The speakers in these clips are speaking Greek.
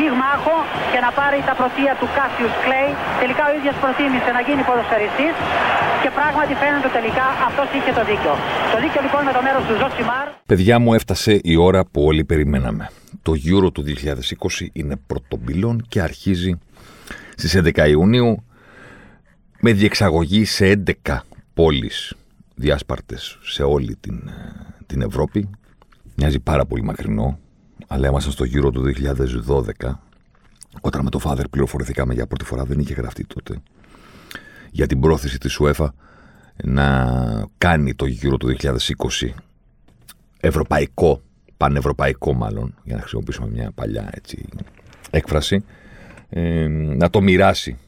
πυγμάχο και να πάρει τα πρωτεία του Κάσιους Κλέη. Τελικά ο ίδιος προτίμησε να γίνει ποδοσφαιριστής και πράγματι φαίνεται τελικά αυτός είχε το δίκιο. Το δίκιο λοιπόν με το μέρος του Ζωσιμάρ. Παιδιά μου έφτασε η ώρα που όλοι περιμέναμε. Το Euro του 2020 είναι προ των πυλών και αρχίζει στις 11 Ιουνίου με διεξαγωγή σε 11 πόλεις διάσπαρτες σε όλη την, την Ευρώπη. Μοιάζει πάρα πολύ μακρινό, αλλά ήμασταν στο γύρο του 2012, όταν με το Father πληροφορηθήκαμε για πρώτη φορά, δεν είχε γραφτεί τότε, για την πρόθεση της UEFA να κάνει το γύρο του 2020 ευρωπαϊκό, πανευρωπαϊκό μάλλον, για να χρησιμοποιήσουμε μια παλιά έτσι, έκφραση, ε, να το μοιράσει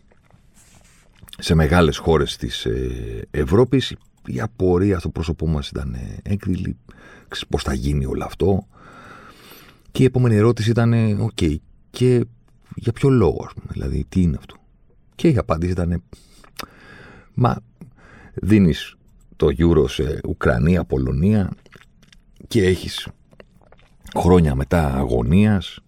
σε μεγάλες χώρες της ε, Ευρώπης. Η απορία στο πρόσωπό μας ήταν έκδηλη, πώς θα γίνει όλο αυτό, και η επόμενη ερώτηση ήταν, οκ, και για ποιο λόγο, ας πούμε, δηλαδή, τι είναι αυτό; Και η απάντηση ήταν, μα δίνεις το Euro σε Ουκρανία, Πολωνία και έχεις χρόνια μετά αγωνίας,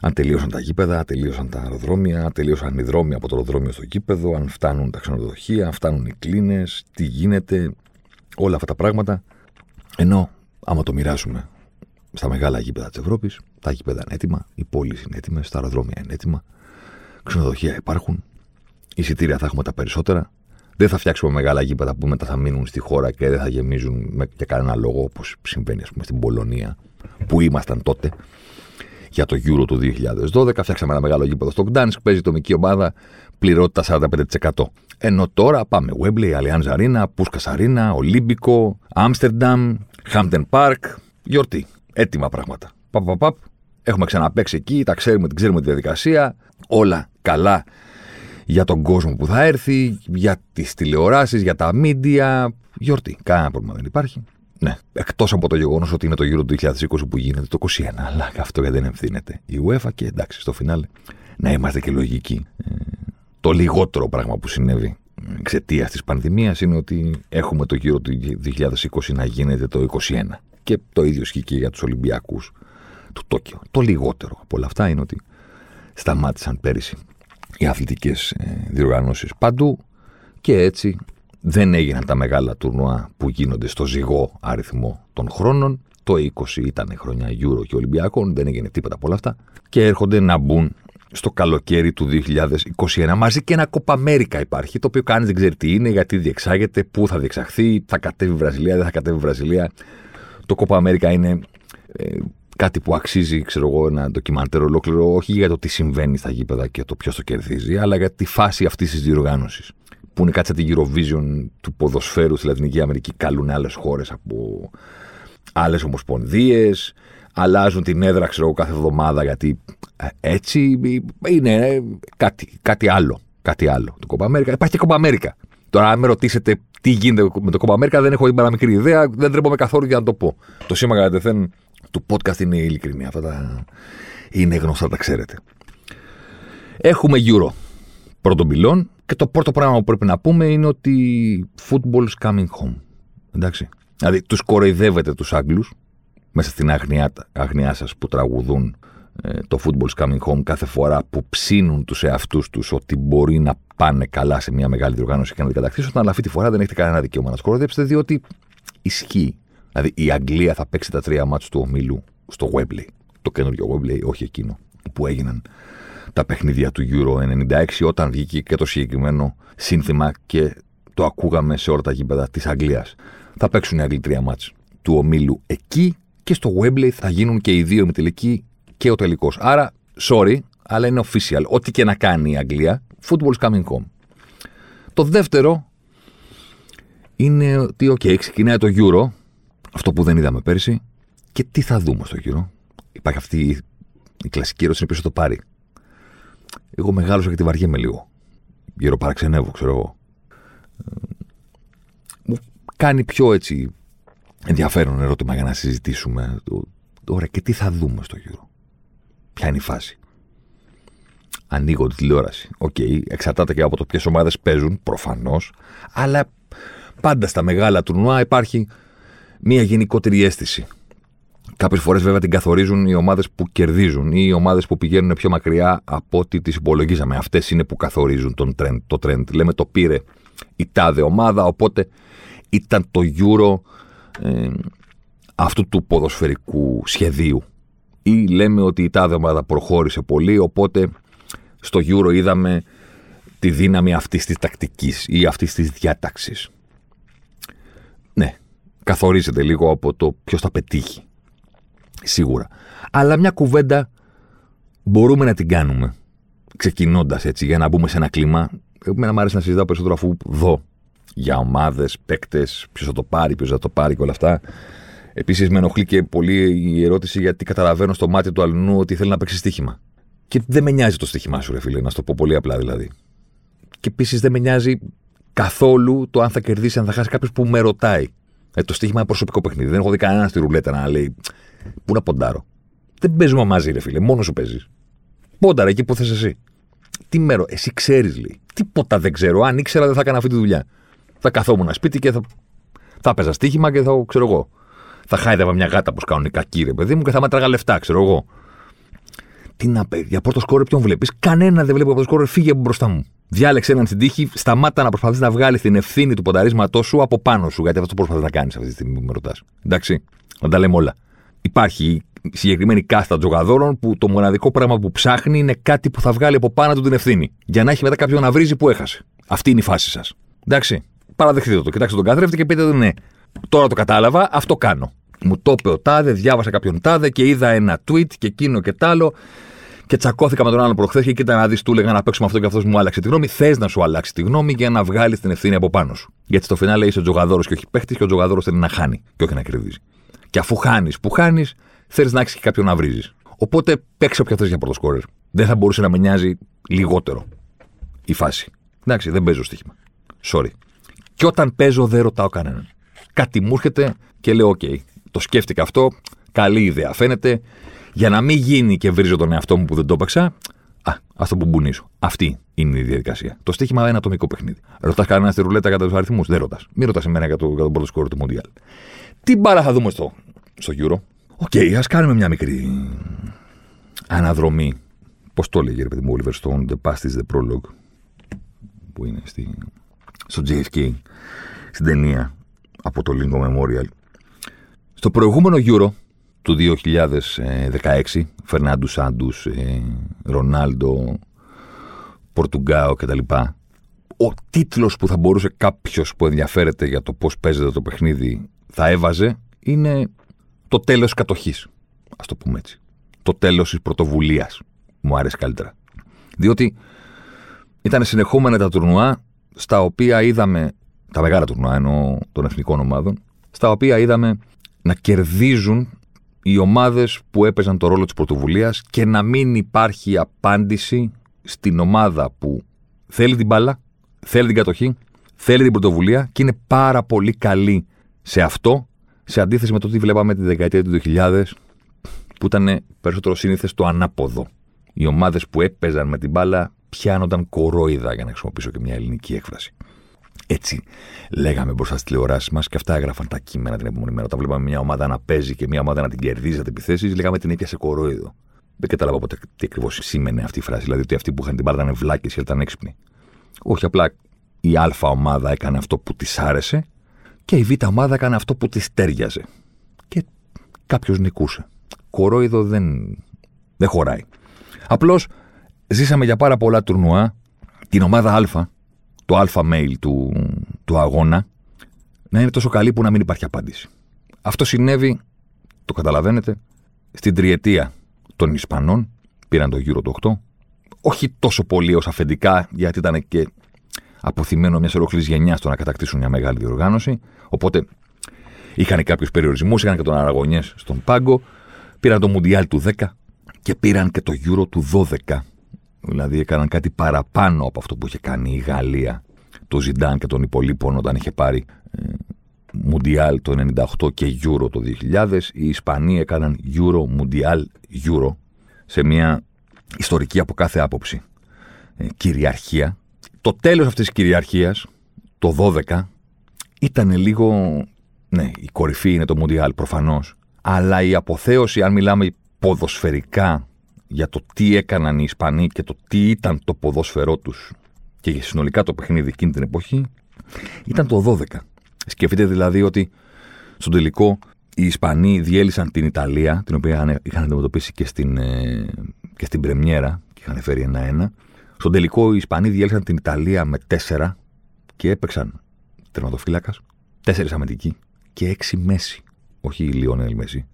αν τελείωσαν τα γήπεδα, αν τελείωσαν τα αεροδρόμια, αν τελείωσαν οι δρόμοι από το αεροδρόμιο στο γήπεδο, αν φτάνουν τα ξενοδοχεία, αν φτάνουν οι κλίνες, τι γίνεται, όλα αυτά τα πράγματα. Ενώ, άμα το μοιράσουμε στα μεγάλα γήπεδα της Ευρώπης. Τα γήπεδα είναι έτοιμα, οι πόλεις είναι έτοιμες, τα αεροδρόμια είναι έτοιμα, ξενοδοχεία υπάρχουν, εισιτήρια θα έχουμε τα περισσότερα. Δεν θα φτιάξουμε μεγάλα γήπεδα που μετά θα μείνουν στη χώρα και δεν θα γεμίζουν με, για κανένα λόγο όπως συμβαίνει ας πούμε, στην Πολωνία που ήμασταν τότε για το Euro του 2012. Φτιάξαμε ένα μεγάλο γήπεδο στο Gdansk, παίζει το μικρή ομάδα, πληρότητα 45%. Ενώ τώρα πάμε Wembley, Allianz Arena, Puskas Arena, Ολύμπικο, Amsterdam, Hampton Park, γιορτή έτοιμα πράγματα. Παπ, παπ, παπ. Έχουμε ξαναπέξει εκεί, τα ξέρουμε, την ξέρουμε τη διαδικασία. Όλα καλά για τον κόσμο που θα έρθει, για τις τηλεοράσεις, για τα μίντια. Γιορτή. Κανένα πρόβλημα δεν υπάρχει. Ναι. Εκτός από το γεγονός ότι είναι το γύρο του 2020 που γίνεται το 2021. Αλλά αυτό δεν ευθύνεται η UEFA και εντάξει, στο φινάλε να είμαστε και λογικοί. Ε, το λιγότερο πράγμα που συνέβη εξαιτίας της πανδημίας είναι ότι έχουμε το γύρο του 2020 να γίνεται το 2021. Και το ίδιο ισχύει και για τους Ολυμπιακούς του Τόκιο. Το λιγότερο από όλα αυτά είναι ότι σταμάτησαν πέρυσι οι αθλητικές ε, διοργανώσεις παντού και έτσι δεν έγιναν τα μεγάλα τουρνουά που γίνονται στο ζυγό αριθμό των χρόνων. Το 20 ήταν χρονιά Euro και Ολυμπιακών, δεν έγινε τίποτα από όλα αυτά. Και έρχονται να μπουν στο καλοκαίρι του 2021 μαζί και ένα Κόπα Αμέρικα υπάρχει, το οποίο κανείς δεν ξέρει τι είναι, γιατί διεξάγεται, πού θα διεξαχθεί, θα κατέβει η Βραζιλία, δεν θα κατέβει η Βραζιλία το Κόπα Αμέρικα είναι ε, κάτι που αξίζει, ξέρω εγώ, ένα ντοκιμαντέρ ολόκληρο, όχι για το τι συμβαίνει στα γήπεδα και το ποιος το κερδίζει, αλλά για τη φάση αυτής της διοργάνωσης. Που είναι κάτι σαν την Eurovision του ποδοσφαίρου στη Λατινική Αμερική, καλούν άλλες χώρες από άλλες ομοσπονδίες, αλλάζουν την έδρα, ξέρω εγώ, κάθε εβδομάδα, γιατί ε, έτσι είναι ε, κάτι, κάτι άλλο. Κάτι άλλο. Το Κόπα Αμέρικα. Υπάρχει και Κόπα Αμέρικα. Τώρα, αν με ρωτήσετε τι γίνεται με το Κόπα Αμέρικα, δεν έχω την παραμικρή ιδέα, δεν τρέπομαι καθόλου για να το πω. Το σήμα κατά τεθέν του podcast είναι ειλικρινή. Αυτά τα... είναι γνωστά, τα ξέρετε. Έχουμε Euro πρώτων πυλών και το πρώτο πράγμα που πρέπει να πούμε είναι ότι football's coming home. Εντάξει. Δηλαδή, τους κοροϊδεύετε τους Άγγλους μέσα στην αγνιά, αγνιά σας που τραγουδούν ε, το football's coming home κάθε φορά που ψήνουν τους εαυτούς τους ότι μπορεί να πάνε καλά σε μια μεγάλη διοργάνωση και να την κατακτήσουν, αλλά αυτή τη φορά δεν έχετε κανένα δικαίωμα να σκορδέψετε, διότι ισχύει. Δηλαδή η Αγγλία θα παίξει τα τρία μάτια του ομίλου στο Webley. Το καινούριο Webley, όχι εκείνο που έγιναν τα παιχνίδια του Euro 96 όταν βγήκε και το συγκεκριμένο σύνθημα και το ακούγαμε σε όλα τα γήπεδα της Αγγλίας. Θα παίξουν οι Αγγλοί τρία μάτς του ομίλου εκεί και στο Webley θα γίνουν και οι δύο ημιτελικοί και ο τελικός. Άρα, sorry, αλλά είναι official. Ό,τι και να κάνει η Αγγλία, football's coming home. Το δεύτερο είναι ότι, OK, ξεκινάει το Euro, αυτό που δεν είδαμε πέρσι, και τι θα δούμε στο Euro. Υπάρχει αυτή η κλασική ερώτηση, ποιος θα το πάρει. Εγώ μεγάλωσα γιατί βαριέμαι λίγο. Γύρω παραξενεύω, ξέρω εγώ. κάνει πιο έτσι ενδιαφέρον ερώτημα για να συζητήσουμε. Ωραία, και τι θα δούμε στο γύρο. Ποια είναι η φάση. Ανοίγω τη τηλεόραση. Οκ, okay, εξαρτάται και από το ποιες ομάδες παίζουν, προφανώς. Αλλά πάντα στα μεγάλα τουρνουά υπάρχει μια γενικότερη αίσθηση. Κάποιες φορές βέβαια την καθορίζουν οι ομάδες που κερδίζουν ή οι ομάδες που πηγαίνουν πιο μακριά από ό,τι τις υπολογίζαμε. Αυτές είναι που καθορίζουν τον trend, το trend. Λέμε το πήρε η τάδε ομάδα, οπότε ήταν το Euro ε, αυτού του ποδοσφαιρικού σχεδίου. Ή λέμε ότι η τάδε ομάδα προχώρησε πολύ, οπότε στο Euro είδαμε τη δύναμη αυτής της τακτικής ή αυτής της διάταξης. Ναι, καθορίζεται λίγο από το ποιος θα πετύχει. Σίγουρα. Αλλά μια κουβέντα μπορούμε να την κάνουμε. Ξεκινώντας έτσι, για να μπούμε σε ένα κλίμα. Εμένα μου αρέσει να συζητάω περισσότερο αφού δω για ομάδες, παίκτες, ποιος θα το πάρει, ποιος θα το πάρει και όλα αυτά. Επίσης, με ενοχλεί και πολύ η ερώτηση γιατί καταλαβαίνω στο μάτι του αλλού ότι θέλει να παίξει στοίχημα. Και δεν με νοιάζει το στοίχημά σου, ρε φίλε, να σου το πω πολύ απλά δηλαδή. Και επίσης δεν με νοιάζει καθόλου το αν θα κερδίσει, αν θα χάσει κάποιος που με ρωτάει. Ε, το στοίχημα είναι προσωπικό παιχνίδι. Δεν έχω δει κανένας στη ρουλέτα να λέει Πού να ποντάρω. Δεν παίζουμε μαζί, ρε φίλε, μόνος σου παίζεις. Πόνταρα εκεί που θες εσύ. Τι μέρο, εσύ ξέρεις, λέει. Τίποτα δεν ξέρω. Αν ήξερα, δεν θα έκανα αυτή τη δουλειά. Θα καθόμουν σπίτι και θα, θα παίζα στοίχημα και θα, ξέρω εγώ. Θα χάιδευα μια γάτα που κάνουν οι κακοί, ρε παιδί μου, και θα μέτραγα λεφτά, ξέρω εγώ. Τι να πει, για πρώτο σκόρε ποιον βλέπεις; Κανένα δεν βλέπει από το σκόρε, φύγε από μπροστά μου. Διάλεξε έναν στην τύχη, σταμάτα να προσπαθείς να βγάλεις την ευθύνη του πονταρίσματός σου από πάνω σου, γιατί αυτό προσπαθείς να κάνεις αυτή τη στιγμή που με ρωτάς. Εντάξει, να τα λέμε όλα. Υπάρχει συγκεκριμένη κάστα τζογαδόρων που το μοναδικό πράγμα που ψάχνει είναι κάτι που θα βγάλει από πάνω του την ευθύνη. Για να έχει μετά κάποιον να βρίζει που έχασε. Αυτή είναι η φάση σας. Εντάξει. Παραδεχτείτε το. Κοιτάξτε τον καθρέφτη και πείτε ναι. Τώρα το κατάλαβα, αυτό κάνω. Μου το είπε ο τάδε, διάβασα κάποιον τάδε και είδα ένα tweet και εκείνο και τ' άλλο. Και τσακώθηκα με τον άλλο προχθές και κοίτα να δεις, του έλεγα να παίξουμε αυτό και αυτός μου άλλαξε τη γνώμη. Θες να σου αλλάξει τη γνώμη για να βγάλεις την ευθύνη από πάνω σου. Γιατί στο φινάλε είσαι τζογαδόρος και όχι παίχτης και ο τζογαδόρος θέλει να χάνει και όχι να κερδίζει. Και αφού χάνεις που χάνεις, θέλεις να έχεις και κάποιον να βρίζεις. Οπότε παίξε όποια θες για πρωτοσκόρερ. Δεν θα μπορούσε να με νοιάζει λιγότερο η φάση. Εντάξει, δεν παίζω στοίχημα. Sorry. Και όταν παίζω, δεν ρωτάω κανέναν. Κάτι μου έρχεται και λέω: OK, το σκέφτηκα αυτό. Καλή ιδέα φαίνεται. Για να μην γίνει και βρίζω τον εαυτό μου που δεν το έπαιξα, α, αυτό που μπουνίσω. Αυτή είναι η διαδικασία. Το στοίχημα είναι ένα ατομικό παιχνίδι. Ρωτάς κανένας στη ρουλέτα κατά τους αριθμούς; Δεν ρωτάς. Μην ρωτάς εμένα για, το, για τον πρώτο σκόρ του Μοντιάλ. Τι μπάλα θα δούμε στο, στο Euro; OK, okay, ας κάνουμε μια μικρή αναδρομή. Πώς το έλεγε, ρε παιδί μου, Oliver Stone, The Past is the Prologue. Που είναι στη, στο JFK, στην ταινία από το Lincoln Memorial. Στο προηγούμενο Euro του 2016, Φερνάντου Σάντους, Ρονάλντο, Πορτουγκάο κτλ. Ο τίτλος που θα μπορούσε κάποιος που ενδιαφέρεται για το πώς παίζεται το παιχνίδι θα έβαζε είναι το τέλος κατοχής. Ας το πούμε έτσι. Το τέλος της πρωτοβουλίας. Μου άρεσε καλύτερα. Διότι ήταν συνεχόμενα τα τουρνουά στα οποία είδαμε, τα μεγάλα τουρνουά εννοώ των εθνικών ομάδων, στα οποία είδαμε να κερδίζουν οι ομάδες που έπαιζαν το ρόλο της πρωτοβουλίας και να μην υπάρχει απάντηση στην ομάδα που θέλει την μπάλα, θέλει την κατοχή, θέλει την πρωτοβουλία και είναι πάρα πολύ καλή σε αυτό, σε αντίθεση με το τι βλέπαμε τη δεκαετία του 2000, που ήταν περισσότερο σύνηθες το ανάποδο. Οι ομάδες που έπαιζαν με την μπάλα πιάνονταν κορόιδα, για να χρησιμοποιήσω και μια ελληνική έκφραση. Έτσι λέγαμε μπροστά στις τηλεοράσεις μας και αυτά έγραφαν τα κείμενα την επόμενη μέρα. Όταν βλέπαμε μια ομάδα να παίζει και μια ομάδα να την κερδίζει από επιθέσεις, λέγαμε την έπιασε κορόιδο. Δεν κατάλαβα ποτέ τι ακριβώς σήμαινε αυτή η φράση. Δηλαδή ότι αυτοί που είχαν την μπάλα ήταν βλάκες ή ήταν έξυπνοι. Όχι απλά η Α ομάδα έκανε αυτό που της άρεσε και η Β ομάδα έκανε αυτό που της τέριαζε. Και κάποιος νικούσε. Κορόιδο δεν, δεν χωράει. Απλώς ζήσαμε για πάρα πολλά τουρνουά την ομάδα Α, το Α mail του, του αγώνα, να είναι τόσο καλή που να μην υπάρχει απάντηση. Αυτό συνέβη, το καταλαβαίνετε, στην τριετία των Ισπανών, πήραν το γύρο του 8, όχι τόσο πολύ ως αφεντικά, γιατί ήταν και αποθυμένο μιας ολόκληρης γενιάς στο να κατακτήσουν μια μεγάλη διοργάνωση. Οπότε είχαν κάποιους περιορισμούς, είχαν και τον Αραγωνιές στον πάγκο, πήραν το Μουντιάλ του 10 και πήραν και το Euro του 12. Δηλαδή έκαναν κάτι παραπάνω από αυτό που είχε κάνει η Γαλλία, το Ζιντάν και τον υπολείπων όταν είχε πάρει ε, Μουντιάλ το 98 και Euro το 2000. Οι Ισπανοί έκαναν Euro, Μουντιάλ, Euro σε μια ιστορική από κάθε άποψη ε, κυριαρχία. Το τέλος αυτής της κυριαρχίας, το 12, ήταν λίγο... Ναι, η κορυφή είναι το Μουντιάλ προφανώς, αλλά η αποθέωση, αν μιλάμε ποδοσφαιρικά για το τι έκαναν οι Ισπανοί και το τι ήταν το ποδόσφαιρό τους και συνολικά το παιχνίδι εκείνη την εποχή, ήταν το 12. Σκεφτείτε δηλαδή ότι στον τελικό οι Ισπανοί διέλυσαν την Ιταλία, την οποία είχαν αντιμετωπίσει και στην, ε, και στην Πρεμιέρα και είχαν φέρει ένα-ένα. Στον τελικό οι Ισπανοί διέλυσαν την Ιταλία με τέσσερα και έπαιξαν τερματοφύλακας, τέσσερις αμυντικοί και έξι μέση. Όχι η Λιόνελ Μέση.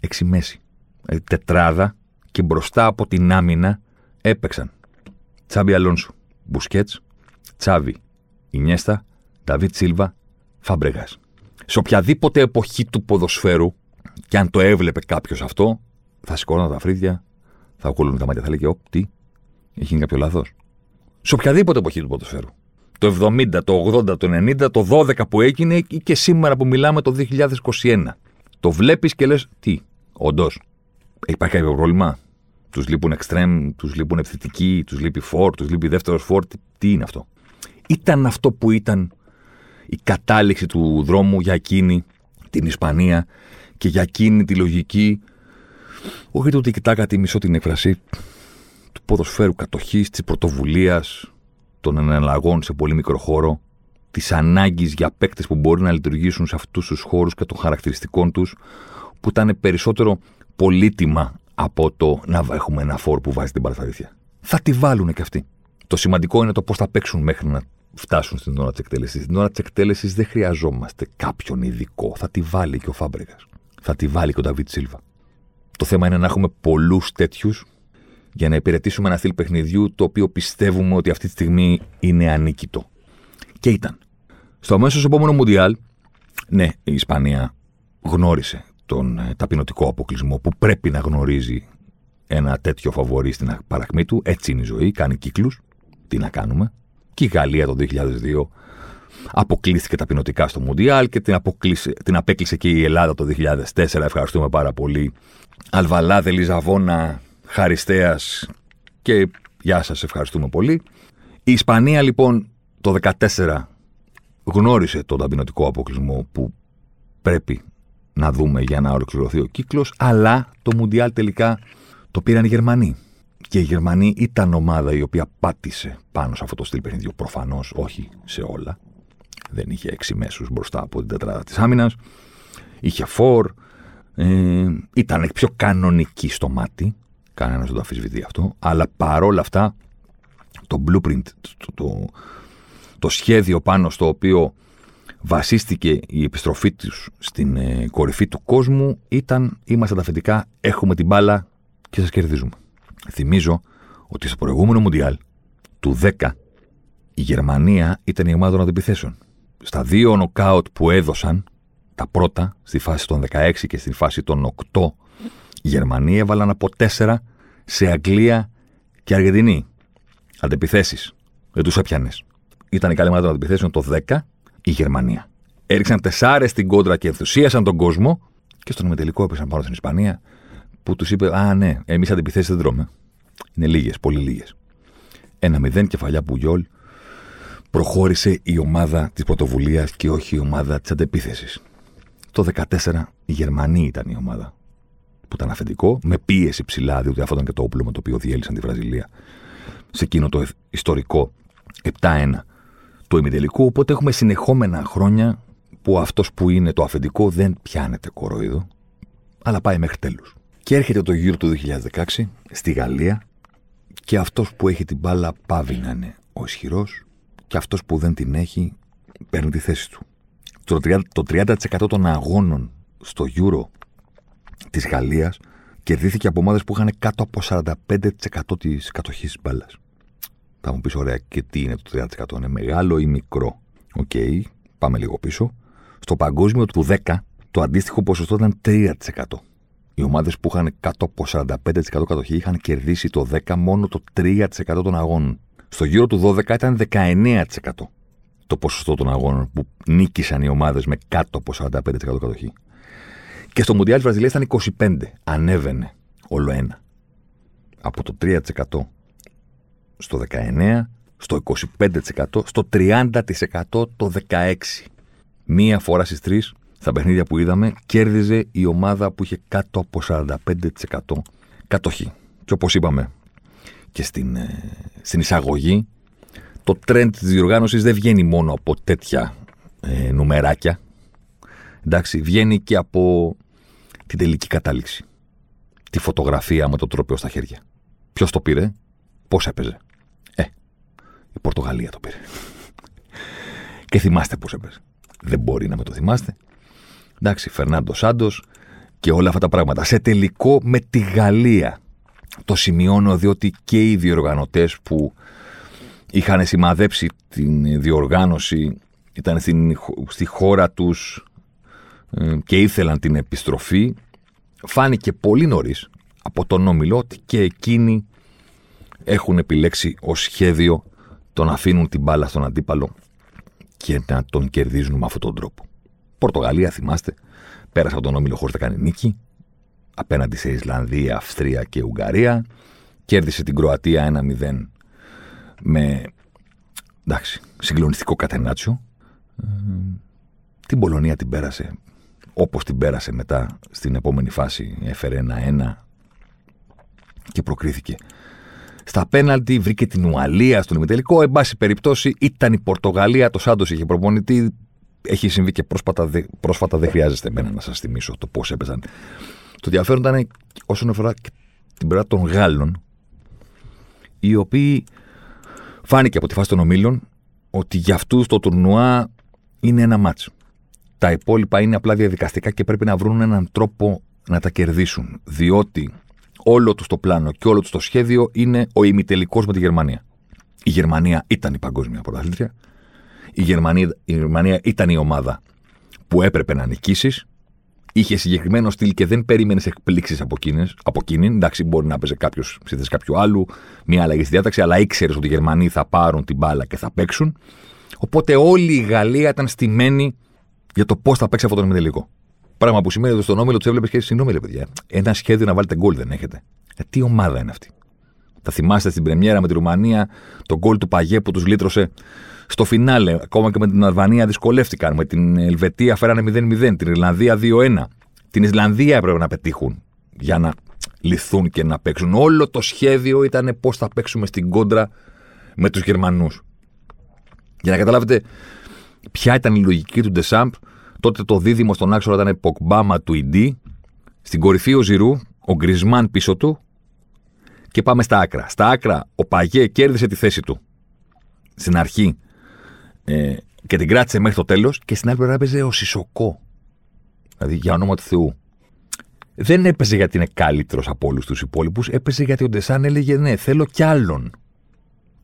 Έξι μέση. Δηλαδή τετράδα και μπροστά από την άμυνα έπαιξαν Τσάμπι Αλόνσο, Μπουσκέτς, Τσάβι, Ινιέστα, Νταβίτ Σίλβα, Φαμπρεγά. Σε οποιαδήποτε εποχή του ποδοσφαίρου, και αν το έβλεπε κάποιος αυτό, θα σηκώναν τα φρύδια, θα ακούγονταν τα μάτια, θα λέγε: τι, έχει γίνει κάποιο λάθος. Σε οποιαδήποτε εποχή του ποδοσφαίρου. Το 70, το 80, το 90, το 12 που έγινε ή και σήμερα που μιλάμε το 2021. Το βλέπεις και λες: Τι, όντως, υπάρχει κάποιο πρόβλημα; Τους λείπουν εξτρέμ, τους λείπουν επιθετικοί, τους λείπει φόρ, τους λείπει δεύτερος φόρ. Τι, τι είναι αυτό; Ήταν αυτό που ήταν η κατάληξη του δρόμου για εκείνη την Ισπανία και για εκείνη τη λογική, όχι το ότι κοιτάκα τη μισό την έκφραση του ποδοσφαίρου κατοχής, της πρωτοβουλίας των εναλλαγών σε πολύ μικρό χώρο, της ανάγκης για παίκτες που μπορεί να λειτουργήσουν σε αυτούς τους χώρους και των χαρακτηριστικών τους, που ήταν περισσότερο πολύτιμα από το να έχουμε ένα φόρ που βάζει την παραθαλήθεια. Θα τη βάλουν και αυτοί. Το σημαντικό είναι το πώς θα παίξουν μέχρι να φτάσουν στην ώρα της εκτέλεσης. Στην ώρα της εκτέλεσης δεν χρειαζόμαστε κάποιον ειδικό. Θα τη βάλει και ο Φάμπρεγα. Θα τη βάλει και ο Νταβίτ Σίλβα. Το θέμα είναι να έχουμε πολλούς τέτοιους για να υπηρετήσουμε ένα στυλ παιχνιδιού το οποίο πιστεύουμε ότι αυτή τη στιγμή είναι ανίκητο. Και ήταν. Στο αμέσως επόμενο Μουντιάλ, ναι, η Ισπανία γνώρισε τον ε, ταπεινωτικό αποκλεισμό που πρέπει να γνωρίζει ένα τέτοιο φαβορή στην παρακμή του. Έτσι είναι η ζωή, κάνει κύκλους. Τι να κάνουμε; Και η Γαλλία το 2002 αποκλείστηκε ταπεινωτικά στο Μουντιάλ και την, την απέκλεισε και η Ελλάδα το 2004. Ευχαριστούμε πάρα πολύ. Αλβαλάδε, Λιζαβόνα, Χαριστέας και γεια σας, ευχαριστούμε πολύ. Η Ισπανία λοιπόν το 2014 γνώρισε τον ταπεινωτικό αποκλεισμό που πρέπει να δούμε για να ολοκληρωθεί ο κύκλος, αλλά το Μουντιάλ τελικά το πήραν οι Γερμανοί. Και η Γερμανοί ήταν ομάδα η οποία πάτησε πάνω σε αυτό το στυλ παιχνιδιού. Προφανώς όχι σε όλα. Δεν είχε έξι μέσους μπροστά από την τετράδα της άμυνας. Είχε φόρ. Ε, ήταν πιο κανονική στο μάτι. Κανένας δεν το αφισβητεί αυτό. Αλλά παρόλα αυτά, το blueprint, το, το, το σχέδιο πάνω στο οποίο βασίστηκε η επιστροφή τους στην ε, κορυφή του κόσμου ήταν είμαστε τα αφεντικά, έχουμε την μπάλα και σας κερδίζουμε. Θυμίζω ότι στο προηγούμενο Μουντιάλ του 10 η Γερμανία ήταν η ομάδα των αντιπιθέσεων. Στα δύο νοκάουτ που έδωσαν, τα πρώτα, στη φάση των 16 και στη φάση των 8, η Γερμανία έβαλαν από 4 σε Αγγλία και Αργεντινή. Αντιπιθέσει. Δεν τους έπιανες. Ήταν η καλή ομάδα των αντιπιθέσεων το 10 η Γερμανία. Έριξαν τεσσάρες στην κόντρα και ενθουσίασαν τον κόσμο και στον ημιτελικό έπεσαν πάνω στην Ισπανία που τους είπε: Α, ναι, εμείς αντιπιθέσεις δεν τρώμε. Είναι λίγες, πολύ λίγες. Ένα μηδέν κεφαλιά που γιόλ προχώρησε η ομάδα της πρωτοβουλίας και όχι η ομάδα της αντεπίθεσης. Το 2014 η Γερμανία ήταν η ομάδα που ήταν αφεντικό, με πίεση ψηλά, διότι αυτό ήταν και το όπλο με το οποίο διέλυσαν τη Βραζιλία σε εκείνο το ιστορικό 7-1 του ημιτελικού. Οπότε έχουμε συνεχόμενα χρόνια που αυτός που είναι το αφεντικό δεν πιάνεται κοροϊδό, αλλά πάει μέχρι τέλους. Και έρχεται το γύρο του 2016 στη Γαλλία και αυτός που έχει την μπάλα παύει να είναι ο ισχυρός και αυτός που δεν την έχει παίρνει τη θέση του. Το 30%, το 30 των αγώνων στο Euro της Γαλλίας κερδίθηκε από ομάδες που είχαν κάτω από 45% της κατοχής μπάλας. Θα μου πεις ωραία και τι είναι το 30% είναι μεγάλο ή μικρό; OK, okay, πάμε λίγο πίσω. Στο παγκόσμιο του 10 το αντίστοιχο ποσοστό ήταν 3% οι ομάδες που είχαν κάτω από 45% κατοχή είχαν κερδίσει το 10 μόνο το 3% των αγώνων. Στο γύρο του 12 ήταν 19% το ποσοστό των αγώνων που νίκησαν οι ομάδες με κάτω από 45% κατοχή. Και στο Μουντιάλ τη Βραζιλία ήταν 25. Ανέβαινε όλο ένα. Από το 3% στο 19%, στο 25%, στο 30% το 16%. Μία φορά στις τρεις, στα παιχνίδια που είδαμε, κέρδιζε η ομάδα που είχε κάτω από 45% κατοχή. Και όπως είπαμε και στην, ε, στην εισαγωγή, το trend της διοργάνωσης δεν βγαίνει μόνο από τέτοια ε, νουμεράκια. Εντάξει, βγαίνει και από την τελική κατάληξη. Τη φωτογραφία με το τρόπαιο στα χέρια. Ποιος το πήρε, πώς έπαιζε. Ε, η Πορτογαλία το πήρε. και θυμάστε πώς έπαιζε. Δεν μπορεί να με το θυμάστε. Εντάξει, Φερνάντο Σάντος και όλα αυτά τα πράγματα. Σε τελικό με τη Γαλλία. Το σημειώνω διότι και οι διοργανωτές που είχαν σημαδέψει την διοργάνωση, ήταν στην, στη χώρα τους ε, και ήθελαν την επιστροφή, φάνηκε πολύ νωρίς από τον Όμιλο ότι και εκείνοι έχουν επιλέξει ως σχέδιο το να αφήνουν την μπάλα στον αντίπαλο και να τον κερδίζουν με αυτόν τον τρόπο. Πορτογαλία, θυμάστε, πέρασε από τον Όμιλο χωρίς να κάνει νίκη, απέναντι σε Ισλανδία, Αυστρία και Ουγγαρία, κέρδισε την Κροατία 1-0 με εντάξει, συγκλονιστικό κατενάτσιο. Ε, την Πολωνία την πέρασε όπως την πέρασε μετά στην επόμενη φάση. Έφερε ένα-ένα και προκρίθηκε. Στα πέναλτι βρήκε την Ουαλία στον ημιτελικό. Εν πάση περιπτώσει ήταν η Πορτογαλία. Το Σάντος είχε προπονητή. Έχει συμβεί και πρόσφατα, πρόσφατα δεν χρειάζεται εμένα να σας θυμίσω το πώς έπαιζαν. Το ενδιαφέρον ήταν όσον αφορά την πλευρά των Γάλλων, οι οποίοι Φάνηκε από τη φάση των ομίλων ότι για αυτούς το τουρνουά είναι ένα μάτσο. Τα υπόλοιπα είναι απλά διαδικαστικά και πρέπει να βρουν έναν τρόπο να τα κερδίσουν. Διότι όλο του το πλάνο και όλο του το σχέδιο είναι ο ημιτελικός με τη Γερμανία. Η Γερμανία ήταν η παγκόσμια πρωταθλήτρια. Η Γερμανία, η Γερμανία ήταν η ομάδα που έπρεπε να νικήσεις είχε συγκεκριμένο στυλ και δεν περίμενες εκπλήξεις από, από εκείνη. Εντάξει, μπορεί να παίζει κάποιος στη θέση κάποιου άλλου, μια αλλαγή στη διάταξη, αλλά ήξερες ότι οι Γερμανοί θα πάρουν την μπάλα και θα παίξουν. Οπότε όλη η Γαλλία ήταν στημένη για το πώς θα παίξει αυτό το ημιτελικό. Πράγμα που σημαίνει ότι στον όμιλο τους έβλεπες και συγγνώμη, ρε παιδιά. Ένα σχέδιο να βάλετε γκολ δεν έχετε. Ε, τι ομάδα είναι αυτή; Θα θυμάστε στην Πρεμιέρα με τη Ρουμανία τον γκολ του Παγέ που τους λύτρωσε στο φινάλε, ακόμα και με την Αλβανία δυσκολεύτηκαν. Με την Ελβετία φέρανε 0-0. Την Ιρλανδία 2-1. Την Ισλανδία έπρεπε να πετύχουν για να λυθούν και να παίξουν. Όλο το σχέδιο ήταν πώς θα παίξουμε στην κόντρα με τους Γερμανούς. Για να καταλάβετε ποια ήταν η λογική του Ντεσάμπ, τότε το δίδυμο στον άξονα ήταν Ποκμπάμα του Ιντί, στην κορυφή ο Ζηρού, ο Γκρισμάν πίσω του και πάμε στα άκρα. Στα άκρα ο Παγέ κέρδισε τη θέση του στην αρχή ε, και την κράτησε μέχρι το τέλος και στην άλλη πλευρά έπαιζε ο Σισοκό. Δηλαδή για όνομα του Θεού. Δεν έπαιζε γιατί είναι καλύτερος από όλους τους υπόλοιπους, έπαιζε γιατί ο Ντεσάν έλεγε ναι, θέλω κι άλλον.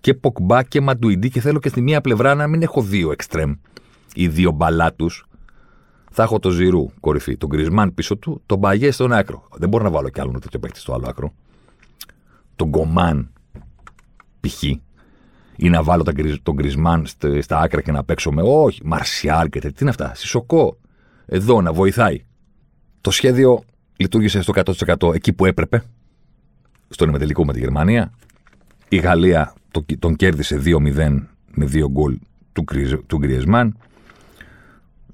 Και Ποκμπά και Μαντουιντή και θέλω και στη μία πλευρά να μην έχω δύο εξτρέμ ή δύο μπαλάτου. Θα έχω το Ζηρού κορυφή, τον Γκρισμάν πίσω του, τον Μπαγιέ στον άκρο. Δεν μπορώ να βάλω κι άλλον τέτοιο παίχτη στο άλλο άκρο. Τον Γκομάν π.χ ή να βάλω τον Γκρισμάν στα άκρα και να παίξω με. Όχι, Μαρσιάλ και τέτοια. Τι είναι αυτά. Σισοκό. Εδώ να βοηθάει. Το σχέδιο λειτουργήσε στο 100% εκεί που έπρεπε. Στον ημετελικό με τη Γερμανία. Η Γαλλία τον κέρδισε 2-0 με 2 γκολ του, του Γκριεσμάν.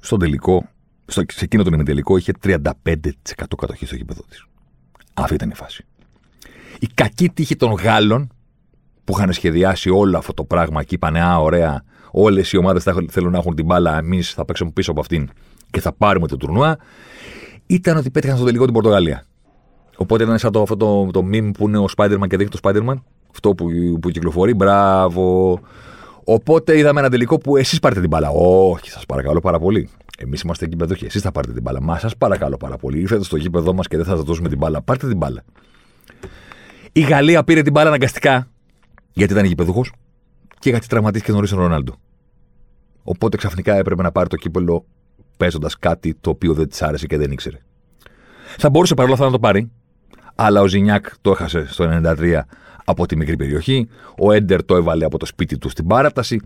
Στον τελικό, στο, σε εκείνο τον ημετελικό είχε 35% κατοχής στο γήπεδο της. Αυτή ήταν η φάση. Η κακή τύχη των Γάλλων που είχαν σχεδιάσει όλο αυτό το πράγμα και είπαν Α, ωραία, όλες οι ομάδες θέλουν να έχουν την μπάλα, εμείς θα παίξουμε πίσω από αυτήν και θα πάρουμε το τουρνουά, ήταν ότι πέτυχαν στο τελικό την Πορτογαλία. Οπότε ήταν σαν το, αυτό το, το meme που είναι ο Spider-Man και δείχνει το Spider-Man. Αυτό που, που κυκλοφορεί. Μπράβο. Οπότε είδαμε ένα τελικό που εσείς πάρετε την μπάλα. Όχι, σας παρακαλώ πάρα πολύ. Εμείς είμαστε εκεί παιδοχοί. Εσείς θα πάρετε την μπάλα. Μα σας παρακαλώ πάρα πολύ. Ήρθατε στο γήπεδο μας και δεν θα σας δώσουμε την μπάλα. Πάρτε την μπάλα. Η Γαλλία πήρε την μπάλα αναγκαστικά γιατί ήταν γηπεδούχος και γιατί τραυματίστηκε νωρίς ο Ρονάλντο. Οπότε ξαφνικά έπρεπε να πάρει το κύπελο παίζοντας κάτι το οποίο δεν της άρεσε και δεν ήξερε. Θα μπορούσε παρόλα αυτά να το πάρει, αλλά ο Ζινιάκ το έχασε στο 93 από τη μικρή περιοχή. Ο Έντερ το έβαλε από το σπίτι του στην παράταση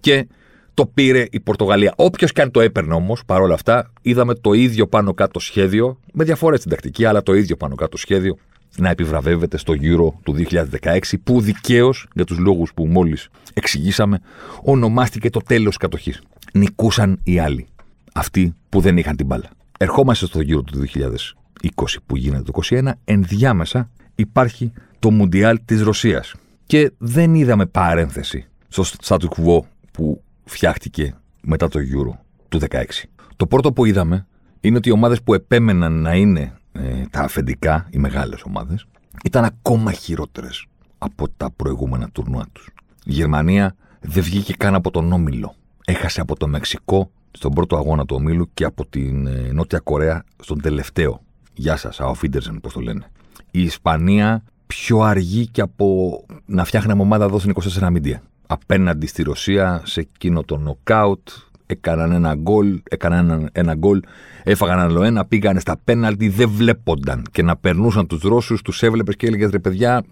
και το πήρε η Πορτογαλία. Όποιος και αν το έπαιρνε όμως, παρόλα αυτά, είδαμε το ίδιο πάνω κάτω σχέδιο, με διαφορές στην τακτική, αλλά το ίδιο πάνω κάτω σχέδιο να επιβραβεύεται στο γύρο του 2016, που δικαίως, για τους λόγους που μόλις εξηγήσαμε, ονομάστηκε το τέλος κατοχής. Νικούσαν οι άλλοι. Αυτοί που δεν είχαν την μπάλα. Ερχόμαστε στο γύρο του 2020 που γίνεται το 2021, ενδιάμεσα υπάρχει το Μουντιάλ της Ρωσίας. Και δεν είδαμε παρένθεση στο status quo που φτιάχτηκε μετά το Euro του 2016. Το πρώτο που είδαμε είναι ότι οι ομάδες που επέμεναν να είναι ε, τα αφεντικά, οι μεγάλες ομάδες, ήταν ακόμα χειρότερες από τα προηγούμενα τουρνουά τους. Η Γερμανία δεν βγήκε καν από τον Όμιλο. Έχασε από το Μεξικό στον πρώτο αγώνα του Ομίλου και από την ε, Νότια Κορέα στον τελευταίο. Γεια σας, Αοφίντερσεν, πώς το λένε. Η Ισπανία πιο αργή και από να φτιάχναμε ομάδα εδώ στην 24 Μίντια. Απέναντι στη Ρωσία σε εκείνο το νοκάουτ, έκαναν ένα γκολ, έκαναν ένα, ένα γκολ, έφαγαν άλλο ένα, πήγανε στα πέναλτι, δεν βλέπονταν. Και να περνούσαν τους Ρώσους, τους έβλεπες και έλεγες ρε παιδιά,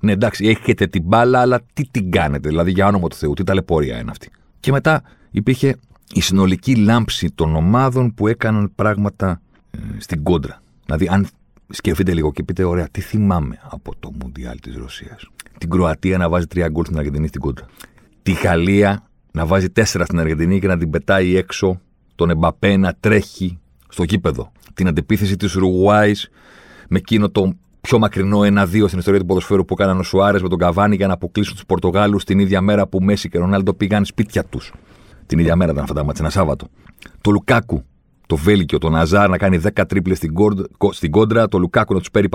ναι εντάξει, έχετε την μπάλα, αλλά τι την κάνετε, δηλαδή για όνομα του Θεού, τι ταλαιπωρία είναι αυτή. Και μετά υπήρχε η συνολική λάμψη των ομάδων που έκαναν πράγματα ε, στην κόντρα. Δηλαδή, αν σκεφτείτε λίγο και πείτε, ωραία, τι θυμάμαι από το Μουντιάλ της Ρωσίας. Την Κροατία να βάζει τρία γκολ στην Αργεντινή στην κόντρα. Τη Γαλλία να βάζει τέσσερα στην Αργεντινή και να την πετάει έξω τον Εμπαπέ να τρέχει στο γήπεδο. Την αντεπίθεση της Ουρουάη με εκείνο το πιο μακρινό 1-2 στην ιστορία του ποδοσφαίρου που έκαναν ο Σουάρες με τον Καβάνη για να αποκλείσουν τους Πορτογάλους την ίδια μέρα που Μέση και Ρονάλντο πήγαν σπίτια τους. Την ίδια μέρα ήταν αυτά τα μάτια, ένα Σάββατο. Το Λουκάκου, το Βέλγιο, τον Αζάρ να κάνει 10 τρίπλες στην, στην κόντρα, το Λουκάκου να τους παίρνει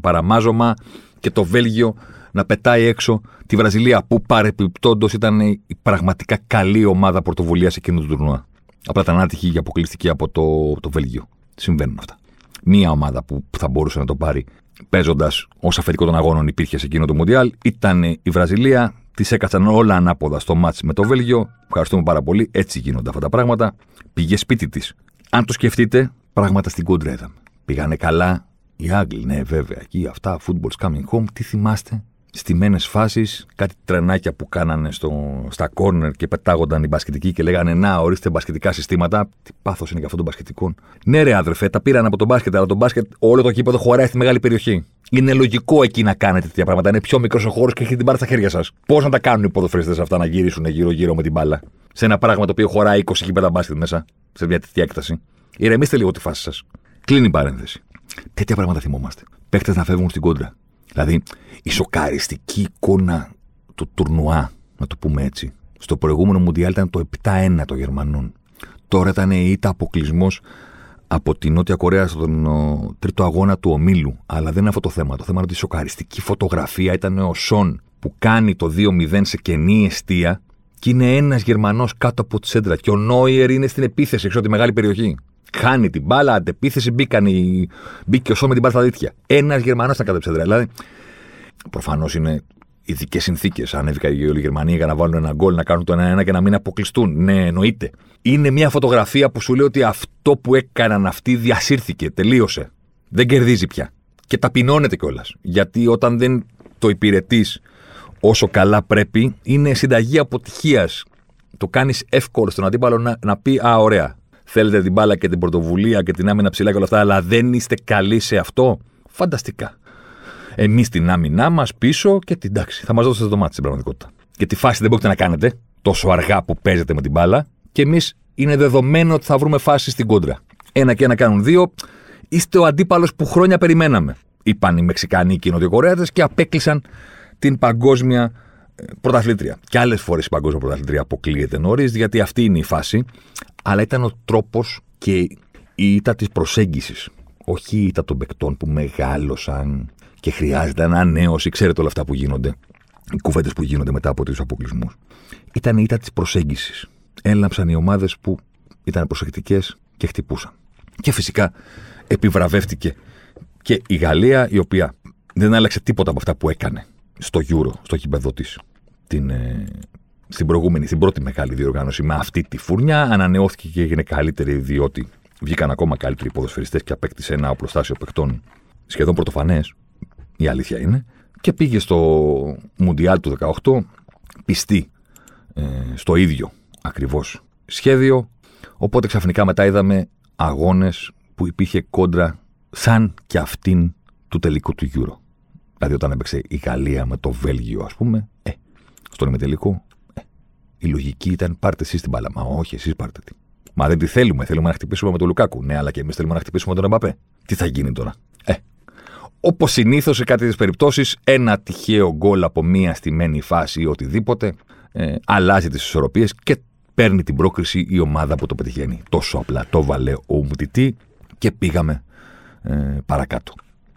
παραμάζωμα και το Βέλγιο να πετάει έξω τη Βραζιλία, που παρεπιπτόντως ήταν η πραγματικά καλή ομάδα πρωτοβουλίας εκείνου του τουρνουά. Απλά ήταν άτυχη και αποκλειστική από το, το Βέλγιο. Συμβαίνουν αυτά. Μία ομάδα που θα μπορούσε να το πάρει παίζοντας ως αφεντικό των αγώνων υπήρχε σε εκείνο το Μουντιάλ ήταν η Βραζιλία. Της έκατσαν όλα ανάποδα στο μάτς με το Βέλγιο. Ευχαριστούμε πάρα πολύ. Έτσι γίνονται αυτά τα πράγματα. Πήγε σπίτι της. Αν το σκεφτείτε, πράγματα στην κόντρα είδαμε. Πήγανε καλά οι Άγγλοι, ναι, βέβαια. Εκεί αυτά, football's coming home. Τι θυμάστε, στημένες φάσεις, κάτι τρενάκια που κάνανε στο, στα κόρνερ και πετάγονταν οι μπασκετικοί και λέγανε Να, ορίστε μπασκετικά συστήματα. Τι πάθος είναι και αυτό των μπασκετικών. Ναι, ρε άδερφε, τα πήραν από τον μπάσκετ, αλλά το μπάσκετ όλο το κήπεδο χωράει στη μεγάλη περιοχή. Είναι λογικό εκεί να κάνετε τέτοια πράγματα. Είναι πιο μικρός ο χώρος και έχετε την μπάλα στα χέρια σας. Πώς να τα κάνουν οι ποδοφρέστε αυτά να γυρίσουν γύρω-γύρω με την μπάλα; Σε ένα πράγμα το οποίο χωράει 20 κήπεδα μπάσκετ μέσα, σε μια τέτοια έκταση. Ηρεμήστε λίγο τη φάση σας. Κλείνει η παρένθεση. Τέτοια πράγματα θυμόμαστε. Παίχτε να φεύγουν στην κόντρα. Δηλαδή, η σοκαριστική εικόνα του τουρνουά, να το πούμε έτσι. Στο προηγούμενο Μουντιάλ ήταν το 7-1 των Γερμανών. Τώρα ήταν η ήττα αποκλεισμός από τη Νότια Κορέα στον ο, τρίτο αγώνα του ομίλου. Αλλά δεν είναι αυτό το θέμα. Το θέμα είναι ότι η σοκαριστική φωτογραφία ήταν ο Σον που κάνει το 2-0 σε κενή αιστεία και είναι ένας Γερμανός κάτω από τη σέντρα. Και ο Νόιερ είναι στην επίθεση έξω από τη μεγάλη περιοχή. Χάνει την μπάλα, αντεπίθεση, μπήκαν οι... μπήκε ο Σον με την μπάλα στα δίκτυα. Ένας Γερμανός ήταν κάτω από τη σέντρα. Δηλαδή, προφανώς είναι ειδικές συνθήκες. Ανέβηκα η Γερμανία για να βάλουν ένα γκολ, να κάνουν το 1-1 και να μην αποκλειστούν. Ναι, εννοείται. Είναι μια φωτογραφία που σου λέει ότι αυτό που έκαναν αυτοί διασύρθηκε, τελείωσε. Δεν κερδίζει πια. Και ταπεινώνεται κιόλας. Γιατί όταν δεν το υπηρετείς όσο καλά πρέπει, είναι συνταγή αποτυχίας. Το κάνεις εύκολο στον αντίπαλο να, να πει Α, ωραία. Θέλετε την μπάλα και την πρωτοβουλία και την άμυνα ψηλά και όλα αυτά, αλλά δεν είστε καλοί σε αυτό; Φανταστικά. Εμείς την άμυνά μας πίσω και την τάξη. Θα μας δώσετε το μάτι στην πραγματικότητα. Και τη φάση δεν μπορείτε να κάνετε τόσο αργά που παίζετε με την μπάλα. Και εμείς είναι δεδομένο ότι θα βρούμε φάση στην κόντρα. Ένα και ένα κάνουν δύο. Είστε ο αντίπαλος που χρόνια περιμέναμε. Είπαν οι Μεξικανοί και οι Νοτιοκορέατε και απέκλεισαν την παγκόσμια ε, πρωταθλήτρια. Και άλλες φορές η παγκόσμια πρωταθλήτρια αποκλείεται νωρίς, γιατί αυτή είναι η φάση. Αλλά ήταν ο τρόπος και η ήττα της προσέγγισης. Όχι η ήττα των παικτών που μεγάλωσαν και χρειάζεται ανανέωση. Ξέρετε όλα αυτά που γίνονται. Οι κουβέντες που γίνονται μετά από τους αποκλεισμούς. Ήταν η ήττα της προσέγγισης. Έλαμψαν οι ομάδες που ήταν προσεκτικές και χτυπούσαν. Και φυσικά επιβραβεύτηκε και η Γαλλία, η οποία δεν άλλαξε τίποτα από αυτά που έκανε στο Euro, στο γήπεδο της, την, ε, στην προηγούμενη, στην πρώτη μεγάλη διοργάνωση με αυτή τη φούρνια. Ανανεώθηκε και έγινε καλύτερη, διότι βγήκαν ακόμα καλύτεροι ποδοσφαιριστές και απέκτησε ένα οπλοστάσιο παιχτών σχεδόν πρωτοφανές. Η αλήθεια είναι. Και πήγε στο Μουντιάλ του 18 πιστή ε, στο ίδιο ακριβώς σχέδιο. Οπότε ξαφνικά μετά είδαμε αγώνες που υπήρχε κόντρα σαν και αυτήν του τελικού του Euro. Δηλαδή όταν έπαιξε η Γαλλία με το Βέλγιο, ας πούμε, ε, στον ημιτελικό, ε, η λογική ήταν πάρτε εσείς την μπάλα. Μα όχι, εσείς πάρτε την. Μα δεν τη θέλουμε. Θέλουμε να χτυπήσουμε με τον Λουκάκου. Ναι, αλλά και εμείς θέλουμε να χτυπήσουμε με τον Εμπαπέ. Τι θα γίνει τώρα; Ε, Όπως συνήθως σε κάτι περιπτώσεις, ένα τυχαίο γκολ από μία στημένη φάση ή οτιδήποτε ε, αλλάζει τις ισορροπίες και παίρνει την πρόκριση η ομάδα που το πετυχαίνει. Τόσο απλά το βάλε ο Μουτιτή και πήγαμε ε, παρακάτω.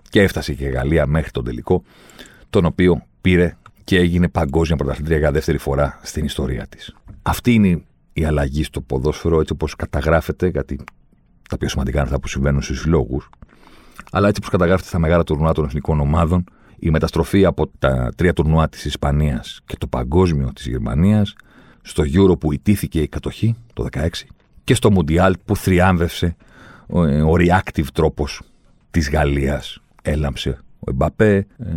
Και έφτασε και η Γαλλία μέχρι τον τελικό, τον οποίο πήρε και έγινε παγκόσμια πρωταθλήτρια για δεύτερη φορά στην ιστορία της. Αυτή είναι η αλλαγή στο ποδόσφαιρο, έτσι όπως καταγράφεται, γιατί τα πιο σημαντικά είναι αυτά που συμβαίνουν στους συλλόγους. Αλλά έτσι όπως καταγράφεται στα μεγάλα τουρνουά των εθνικών ομάδων, η μεταστροφή από τα τρία τουρνουά της Ισπανίας και το παγκόσμιο της Γερμανίας στο Euro που ιτήθηκε η κατοχή το 2016 και στο Μουντιάλ που θριάμβευσε ο, ο reactive τρόπος της Γαλλίας. Έλαμψε ο Εμπαπέ, ε,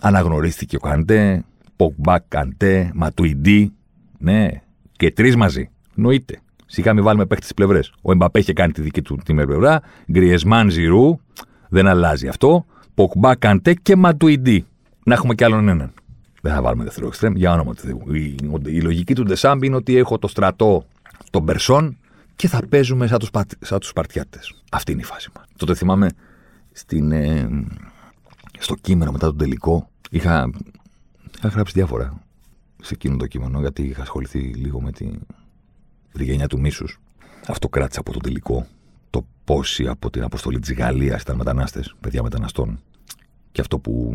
αναγνωρίστηκε ο Καντέ, Ποκμπά Καντέ, Ματουιντή, ναι, και τρεις μαζί. Νοείται. Σιγά μην βάλουμε παίχτε στις πλευρές. Ο Εμπαπέ είχε κάνει τη δική του την πλευρά. Γκριεσμάν Ζηρού, δεν αλλάζει αυτό. Ποκμπά Καντέ και Ματουιντή. Να έχουμε κι άλλον έναν. Δεν θα βάλουμε δεύτερο εξτρέμ, για όνομα του Θεού. Η, η, λογική του Ντεσάμπ είναι ότι έχω το στρατό των Περσών και θα παίζουμε σαν τους σαν τους Σπαρτιάτες. Αυτή είναι η φάση μας. Τότε θυμάμαι στην, ε, στο κείμενο μετά τον τελικό. Είχα, είχα γράψει διάφορα σε εκείνο το κείμενο, γιατί είχα ασχοληθεί λίγο με τη, τη γενιά του μίσους. Αυτό κράτησα από το τελικό. Το πόσοι από την αποστολή της Γαλλίας ήταν μετανάστες, παιδιά μεταναστών. Και αυτό που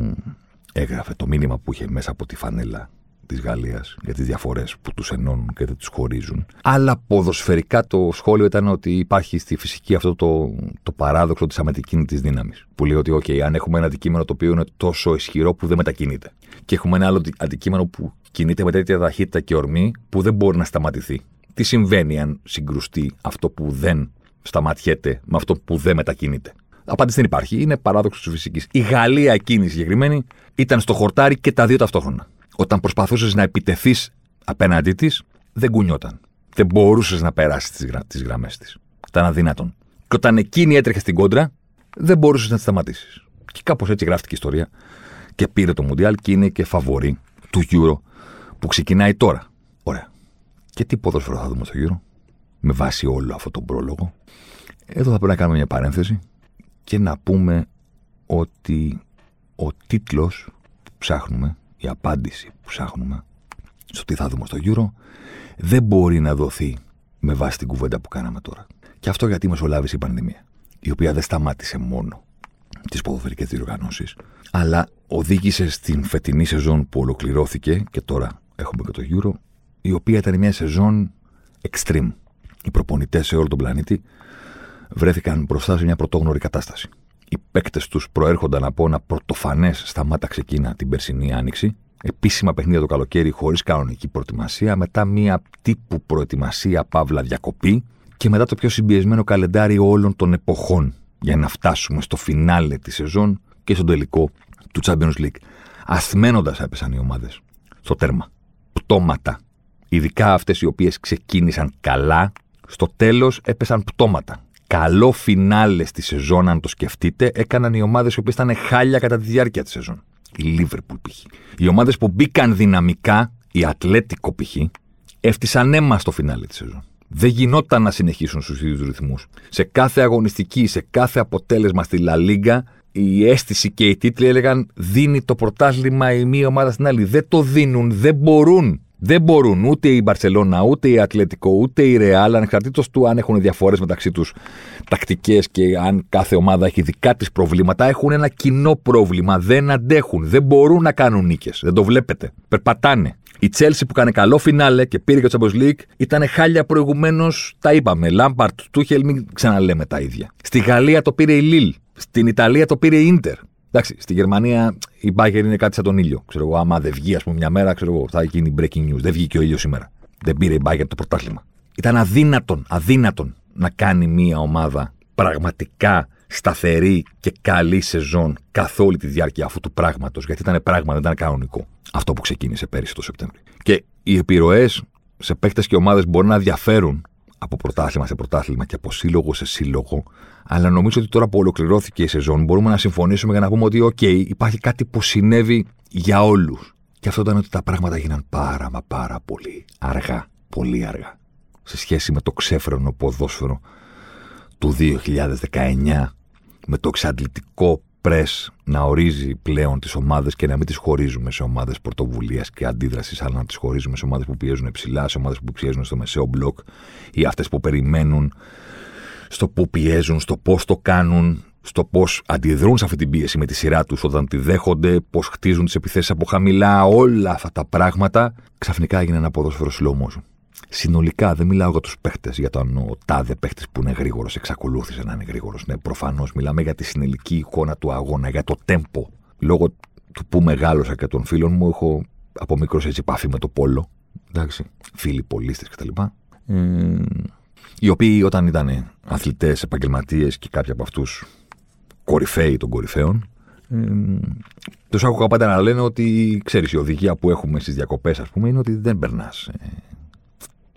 έγραφε, το μήνυμα που είχε μέσα από τη φανέλα της Γαλλίας για τις διαφορές που τους ενώνουν και δεν τους χωρίζουν. Αλλά ποδοσφαιρικά το σχόλιο ήταν ότι υπάρχει στη φυσική αυτό το, το παράδοξο της αμετικίνητη δύναμης. Που λέει ότι, OK, αν έχουμε ένα αντικείμενο το οποίο είναι τόσο ισχυρό που δεν μετακινείται. Και έχουμε ένα άλλο αντικείμενο που κινείται με τέτοια ταχύτητα και ορμή που δεν μπορεί να σταματηθεί. Τι συμβαίνει αν συγκρουστεί αυτό που δεν σταματιέται με αυτό που δεν μετακινείται; Απάντηση δεν υπάρχει. Είναι παράδοξο της φυσικής. Η Γαλλία εκείνη συγκεκριμένη ήταν στο χορτάρι και τα δύο ταυτόχρονα. Όταν προσπαθούσες να επιτεθείς απέναντί της, δεν κουνιόταν. Δεν μπορούσες να περάσεις τις γρα... γραμμές της. Ήταν αδύνατον. Και όταν εκείνη έτρεχε στην κόντρα, δεν μπορούσες να τη σταματήσεις. Και κάπως έτσι γράφτηκε η ιστορία και πήρε το Μουντιάλ και είναι και φαβορή του Euro που ξεκινάει τώρα. Ωραία. Και τι ποδόσφαιρο θα δούμε στο Euro, με βάση όλο αυτό τον πρόλογο. Εδώ θα πρέπει να κάνουμε μια παρένθεση και να πούμε ότι ο τίτλος που ψάχνουμε, η απάντηση που ψάχνουμε στο τι θα δούμε στο Euro δεν μπορεί να δοθεί με βάση την κουβέντα που κάναμε τώρα. Και αυτό γιατί μεσολάβησε η πανδημία, η οποία δεν σταμάτησε μόνο τις ποδοφερικέ διοργανώσεις, αλλά οδήγησε στην φετινή σεζόν που ολοκληρώθηκε και τώρα έχουμε και το Euro, η οποία ήταν μια σεζόν extreme. Οι προπονητές σε όλο τον πλανήτη βρέθηκαν μπροστά σε μια πρωτόγνωρη κατάσταση. Οι παίκτες τους προέρχονταν από ένα πρωτοφανές σταμάτα ξεκίνα την περσινή άνοιξη, επίσημα παιχνίδια το καλοκαίρι χωρίς κανονική προετοιμασία, μετά μια τύπου προετοιμασία παύλα διακοπή και μετά το πιο συμπιεσμένο καλεντάριο όλων των εποχών για να φτάσουμε στο φινάλε της σεζόν και στον τελικό του Champions League. Αθμένοντας έπεσαν οι ομάδες στο τέρμα. Πτώματα. Ειδικά αυτές οι οποίες ξεκίνησαν καλά, στο τέλος έπεσαν πτώματα καλό φινάλε στη σεζόν, αν το σκεφτείτε, έκαναν οι ομάδες οι οποίες ήταν χάλια κατά τη διάρκεια της σεζόν. Η Λίβερπουλ π.χ. Οι ομάδες που μπήκαν δυναμικά, η Ατλέτικο π.χ., έφτισαν αίμα στο φινάλε της σεζόν. Δεν γινόταν να συνεχίσουν στους ίδιους ρυθμούς. Σε κάθε αγωνιστική, σε κάθε αποτέλεσμα στη Λα Λίγκα, η αίσθηση και οι τίτλοι έλεγαν δίνει το πρωτάθλημα η μία ομάδα στην άλλη. Δεν το δίνουν, δεν μπορούν. Δεν μπορούν ούτε η Μπαρσελόνα, ούτε η Ατλετικό, ούτε η Ρεάλ, ανεξαρτήτως του αν έχουν διαφορές μεταξύ τους τακτικές και αν κάθε ομάδα έχει δικά της προβλήματα, έχουν ένα κοινό πρόβλημα. Δεν αντέχουν. Δεν μπορούν να κάνουν νίκες. Δεν το βλέπετε. Περπατάνε. Η Τσέλση που κάνει καλό φινάλε και πήρε και το Champions League ήταν χάλια προηγουμένως. Τα είπαμε. Λάμπαρτ, Τούχελ, μην ξαναλέμε τα ίδια. Στη Γαλλία το πήρε η Λίλ. Στην Ιταλία το πήρε η Ίντερ. Εντάξει, στη Γερμανία η Μπάγκερ είναι κάτι σαν τον ήλιο. Ξέρω εγώ, άμα δεν βγει, ας πούμε, μια μέρα, ξέρω εγώ, θα γίνει breaking news. Δεν βγήκε ο ήλιος σήμερα. Δεν πήρε η Μπάγκερ το πρωτάθλημα. Ήταν αδύνατον, αδύνατον να κάνει μια ομάδα πραγματικά σταθερή και καλή σεζόν καθ' όλη τη διάρκεια αυτού του πράγματος. Γιατί ήταν πράγμα, δεν ήταν κανονικό. Αυτό που ξεκίνησε πέρυσι το Σεπτέμβριο. Και οι επιρροές σε παίχτε και ομάδες μπορεί να διαφέρουν από πρωτάθλημα σε πρωτάθλημα και από σύλλογο σε σύλλογο. Αλλά νομίζω ότι τώρα που ολοκληρώθηκε η σεζόν μπορούμε να συμφωνήσουμε για να πούμε ότι, OK, υπάρχει κάτι που συνέβη για όλους. Και αυτό ήταν ότι τα πράγματα έγιναν πάρα μα πάρα πολύ αργά. Πολύ αργά. Σε σχέση με το ξέφρενο ποδόσφαιρο του 2019, με το εξαντλητικό πρες να ορίζει πλέον τις ομάδες και να μην τις χωρίζουμε σε ομάδες πρωτοβουλίας και αντίδρασης, αλλά να τις χωρίζουμε σε ομάδες που πιέζουν ψηλά, σε ομάδες που πιέζουν στο μεσαίο μπλοκ ή αυτές που περιμένουν στο που πιέζουν, στο πώς το κάνουν, στο πώς αντιδρούν σε αυτή την πίεση με τη σειρά τους όταν τη δέχονται, πώς χτίζουν τις επιθέσεις από χαμηλά, όλα αυτά τα πράγματα ξαφνικά έγινε ένα ποδόσφαιρο slow motion. Συνολικά δεν μιλάω για τους παίχτες, για τον ο τάδε παίχτη που είναι γρήγορος, εξακολούθησε να είναι γρήγορος. Ναι, προφανώς μιλάμε για τη συνολική εικόνα του αγώνα, για το τέμπο. Λόγω του που μεγάλωσα και των φίλων μου, έχω από μικρός έτσι επαφή με το πόλο. Εντάξει, φίλοι πολίστες κτλ. Ε, οι οποίοι όταν ήταν αθλητές, επαγγελματίες και κάποιοι από αυτούς κορυφαίοι των κορυφαίων, ε, τους άκουγα πάντα να λένε ότι ξέρεις, η οδηγία που έχουμε στις διακοπές, ας πούμε, είναι ότι δεν περνάς ε,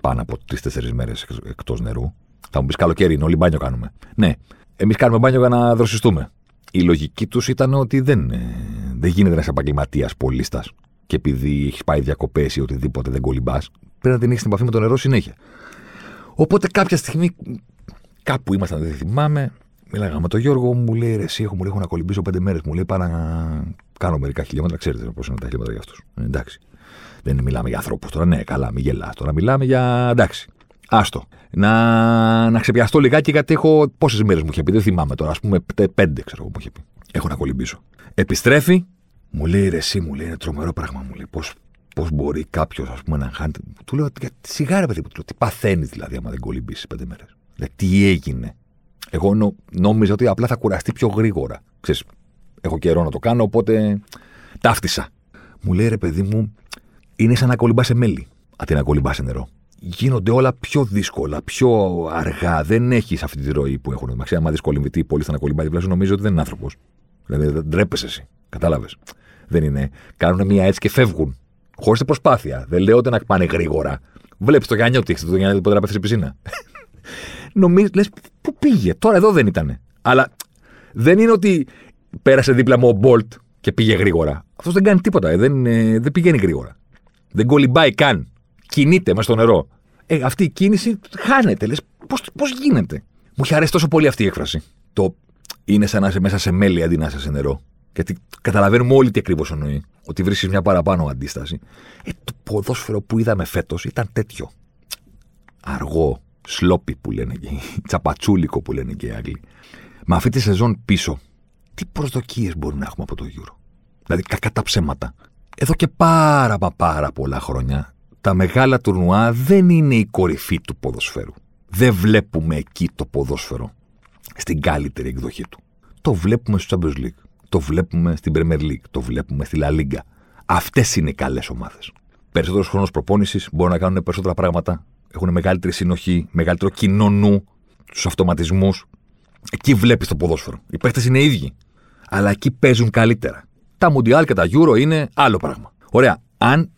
πάνω από τρει-τέσσερι μέρες εκτός νερού. Θα μου πεις καλοκαίρι, είναι όλοι μπάνιο κάνουμε. Ναι, εμείς κάνουμε μπάνιο για να δροσιστούμε. Η λογική τους ήταν ότι δεν, ε, δεν γίνεται ένας επαγγελματίας πολίστα και επειδή έχεις πάει διακοπές ή οτιδήποτε δεν κολυμπάς, πρέπει να την έχεις στην επαφή με το νερό συνέχεια. Οπότε κάποια στιγμή, κάπου ήμασταν, δεν θυμάμαι, μιλάγαμε με τον Γιώργο, μου λέει ρε, εσύ έχω, μου λέει, έχω να κολυμπήσω πέντε μέρες. Μου λέει πάρα να κάνω μερικά χιλιόμετρα, ξέρετε πώ είναι τα χιλιόμετρα για αυτούς. Ε, εντάξει. Δεν μιλάμε για ανθρώπους τώρα, ναι, καλά, μην γελάς. Τώρα μιλάμε για. εντάξει. Άστο. Να, να ξεπιαστώ λιγάκι γιατί έχω. Πόσες μέρες μου είχε πει, δεν θυμάμαι τώρα. Α πούμε, πέντε ξέρω εγώ μου είχε πει. Έχω να κολυμπήσω. Επιστρέφει, μου λέει ρε, εσύ μου λέει, είναι τρομερό πράγμα. Μου λέει, πώς πώς μπορεί κάποιος να χάνει. Του λέω, σιγάρα παιδί, του τι παθαίνεις δηλαδή, άμα δεν κολυμπήσεις πέντε μέρες. Δηλαδή, τι έγινε. Εγώ νο, νόμιζα ότι απλά θα κουραστεί πιο γρήγορα. Ξέρεις, έχω καιρό να το κάνω, οπότε ταύτισα. Μου λέει ρε παιδί μου, είναι σαν να κολυμπάς σε μέλι, αντί να κολυμπάς σε νερό. Γίνονται όλα πιο δύσκολα, πιο αργά. Δεν έχεις αυτή τη ροή που έχουν. Μα ξέρει, άμα δεις κολυμπητή, πολύ θα να κολυμπάει δίπλα σου, νομίζω ότι δεν είναι άνθρωπος. Δηλαδή δεν ντρέπεσαι εσύ. Κατάλαβες. Δεν είναι. Κάνουν μία έτσι και φεύγουν. Χωρίς προσπάθεια. Δεν λέω ότι να πάνε γρήγορα. Βλέπεις το Γιάννη ότι έχεις το Γιάννη πότε να πέφτει πισίνα. Νομίζω, λες, πού πήγε; Τώρα εδώ δεν ήταν. Αλλά δεν είναι ότι πέρασε δίπλα μου ο Μπολτ και πήγε γρήγορα. Αυτός δεν κάνει τίποτα. Ε, δεν, ε, δεν πηγαίνει γρήγορα. Δεν κολυμπάει καν. Κινείται μέσα στο νερό. Ε, αυτή η κίνηση χάνεται. Λες, πώς γίνεται; Μου είχε αρέσει τόσο πολύ αυτή η έκφραση. Το είναι σαν να είσαι μέσα σε μέλι αντί να είσαι σε νερό. Γιατί καταλαβαίνουμε όλοι τι ακριβώς εννοεί. Ότι βρίσκεις μια παραπάνω αντίσταση. Ε, το ποδόσφαιρο που είδαμε φέτος ήταν τέτοιο. Αργό, σλόπι που λένε και τσαπατσούλικο που λένε και οι Άγγλοι. Με αυτή τη σεζόν πίσω, τι προσδοκίες μπορούμε να έχουμε από το Euro; Δηλαδή, κακά τα ψέματα εδώ και πάρα μα πάρα πολλά χρόνια τα μεγάλα τουρνουά δεν είναι η κορυφή του ποδοσφαίρου. Δεν βλέπουμε εκεί το ποδόσφαιρο στην καλύτερη εκδοχή του. Το βλέπουμε στο Champions League. Το βλέπουμε στην Premier League. Το βλέπουμε στη La Liga. Αυτές είναι οι καλές ομάδες. Περισσότερος χρόνος προπόνησης μπορούν να κάνουν περισσότερα πράγματα. Έχουν μεγαλύτερη συνοχή, μεγαλύτερο κοινό νου, τους αυτοματισμούς. Εκεί βλέπεις το ποδόσφαιρο. Οι παίχτε είναι ίδιοι. Αλλά εκεί παίζουν καλύτερα. Τα Μουντιάλ και τα Euro είναι άλλο πράγμα. Ωραία. Αν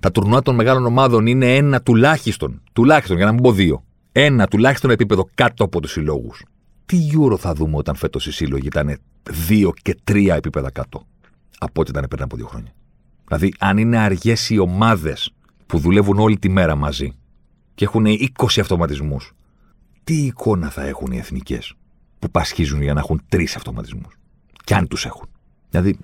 τα τουρνουά των μεγάλων ομάδων είναι ένα τουλάχιστον, τουλάχιστον για να μην πω δύο, ένα τουλάχιστον επίπεδο κάτω από τους συλλόγους, τι Euro θα δούμε όταν φέτος οι σύλλογοι ήταν δύο και τρία επίπεδα κάτω από ό,τι ήταν πριν από δύο χρόνια; Δηλαδή, αν είναι αργές οι ομάδες που δουλεύουν όλη τη μέρα μαζί και έχουν 20 αυτοματισμούς, τι εικόνα θα έχουν οι εθνικές που πασχίζουν για να έχουν τρεις αυτοματισμούς; Κι αν τους έχουν. Δηλαδή,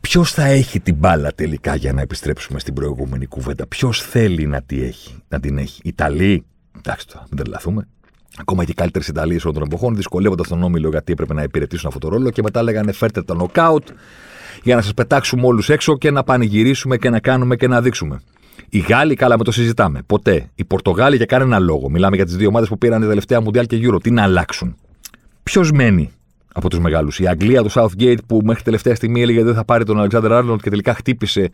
Ποιος θα έχει την μπάλα τελικά για να επιστρέψουμε στην προηγούμενη κουβέντα; Ποιος θέλει να, τη έχει, να την έχει; Ιταλοί. Εντάξει τώρα, μην τρελαθούμε. Ακόμα και οι καλύτερες Ιταλίες όλων των εποχών δυσκολεύονταν στον όμιλο γιατί έπρεπε να υπηρετήσουν αυτό το ρόλο και μετά λέγανε φέρτε το νοκάουτ για να σας πετάξουμε όλους έξω και να πανηγυρίσουμε και να κάνουμε και να δείξουμε. Οι Γάλλοι, καλά με το συζητάμε. Ποτέ. Οι Πορτογάλοι για κανένα λόγο. Μιλάμε για τις δύο ομάδες που πήραν τα τελευταία Μουντιάλ και Euro. Τι να αλλάξουν. Ποιος μένει; Από τους μεγάλους. Η Αγγλία του Southgate που μέχρι τελευταία στιγμή έλεγε δεν θα πάρει τον Αλεξάνδρ Άρνοντ και τελικά χτύπησε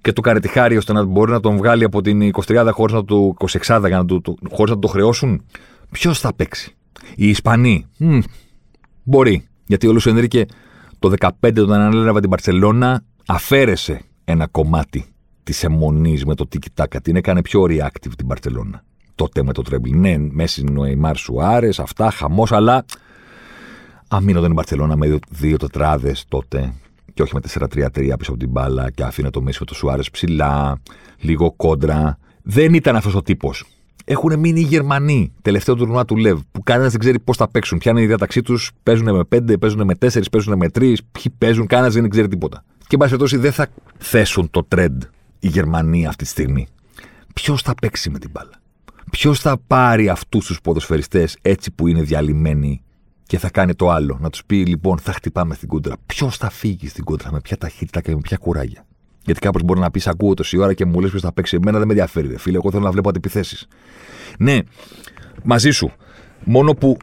και του κάνει τη χάρη ώστε να μπορεί να τον βγάλει από την 23 χωρίς να του 26 για να του, χωρίς να το χρεώσουν. Ποιος θα παίξει; Οι Ισπανοί. Μ, μπορεί. Γιατί ο Λουσενρίκε το 15 όταν ανέλαβε την Παρσελώνα αφαίρεσε ένα κομμάτι της αιμονής με το τίκι τάκα. Την έκανε πιο reactive την Παρσελώνα. Τότε με το τρέμπλ. Ναι, Μέση Νοημάρ Σουάρες, αυτά, χαμός, αλλά. Αμήνονταν η Μπαρσελόνα με δύο τετράδες τότε και όχι με 4-3-3 πίσω από την μπάλα και αφήνε το Μέση με το Σουάρες ψηλά, λίγο κόντρα. Δεν ήταν αυτός ο τύπος. Έχουν μείνει οι Γερμανοί, τελευταίο τουρνουά του Λεβ, που κανένας δεν ξέρει πώς θα παίξουν. Ποια είναι η διάταξή τους, παίζουν με 5, παίζουν με 4, παίζουν με 3, ποιοι παίζουν, κανένας δεν ξέρει τίποτα. Και εν πάση δεν θα θέσουν το trend οι Γερμανοί αυτή τη στιγμή. Ποιος θα παίξει με την μπάλα; Ποιος θα πάρει αυτούς τους ποδοσφαιριστές έτσι που είναι διαλυμένοι και θα κάνει το άλλο. Να τους πει λοιπόν, θα χτυπάμε στην κόντρα. Ποιος θα φύγει στην κόντρα, με ποια ταχύτητα και με ποια κουράγια. Γιατί κάπως μπορεί να πεις: Ακούω τόση ώρα και μου λες ποιος θα παίξει. Εμένα δεν με ενδιαφέρει, ρε φίλε. Εγώ θέλω να βλέπω αντιπιθέσεις. Ναι, μαζί σου. Μόνο που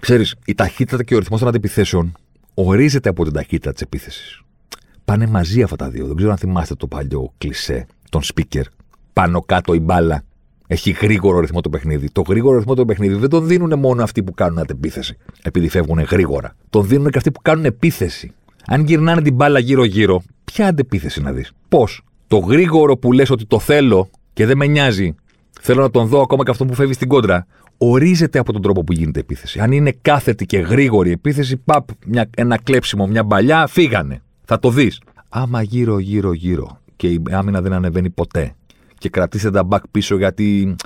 ξέρεις, η ταχύτητα και ο ρυθμός των αντιπιθέσεων ορίζεται από την ταχύτητα της επίθεσης. Πάνε μαζί αυτά τα δύο. Δεν ξέρω αν θυμάστε το παλιό κλισέ, τον speaker. Πάνω κάτω η μπάλα έχει γρήγορο ρυθμό το παιχνίδι. Το γρήγορο ρυθμό το παιχνίδι δεν τον δίνουν μόνο αυτοί που κάνουν αντεπίθεση, επειδή φεύγουν γρήγορα. Τον δίνουν και αυτοί που κάνουν επίθεση. Αν γυρνάνε την μπάλα γύρω-γύρω, ποια αντεπίθεση να δεις; Πώς; Το γρήγορο που λες ότι το θέλω και δεν με νοιάζει, θέλω να τον δω ακόμα και αυτό που φεύγει στην κόντρα, ορίζεται από τον τρόπο που γίνεται επίθεση. Αν είναι κάθετη και γρήγορη επίθεση, παπ, μια, ένα κλέψιμο, μια μπαλιά, φύγανε. Θα το δεις. Άμα γύρω-γύρω-γύρω και η άμυνα δεν ανεβαίνει ποτέ και κρατήστε τα μπακ πίσω γιατί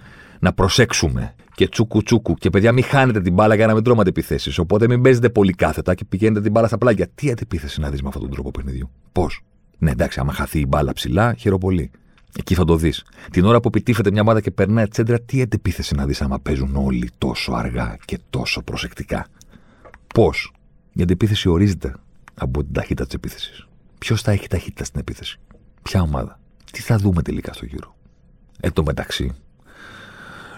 να προσέξουμε. Και τσούκου τσούκου. Και παιδιά, μην χάνετε την μπάλα για να μην τρώματε επιθέσεις. Οπότε μην παίζετε πολύ κάθετα και πηγαίνετε την μπάλα στα πλάγια. Τι αντιπίθεση να δεις με αυτόν τον τρόπο παιχνιδιού; Πώς; Ναι, εντάξει, άμα χαθεί η μπάλα ψηλά, χειροπολί. Εκεί θα το δεις. Την ώρα που επιτίθεται μια ομάδα και περνάει τσέντρα, τι αντιπίθεση να δεις άμα παίζουν όλοι τόσο αργά και τόσο προσεκτικά; Πώς; Η αντιπίθεση ορίζεται από την ταχύτητα της επίθεσης. Ποιος θα έχει ταχύτητα στην επίθεση; Ποια ομάδα; Τι θα δούμε τελικά στο γύρο; Εν τω μεταξύ,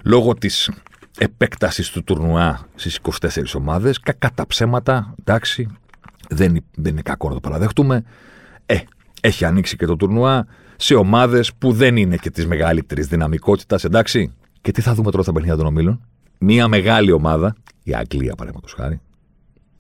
λόγω της επέκτασης του τουρνουά στις 24 ομάδες, κακά τα ψέματα, εντάξει, δεν, δεν είναι κακό να το παραδεχτούμε. Ε, έχει ανοίξει και το τουρνουά σε ομάδες που δεν είναι και της μεγαλύτερης δυναμικότητας, εντάξει. Και τι θα δούμε τώρα στα παιχνίδια των ομίλων; Μία μεγάλη ομάδα, η Αγγλία παραδείγματος χάρη,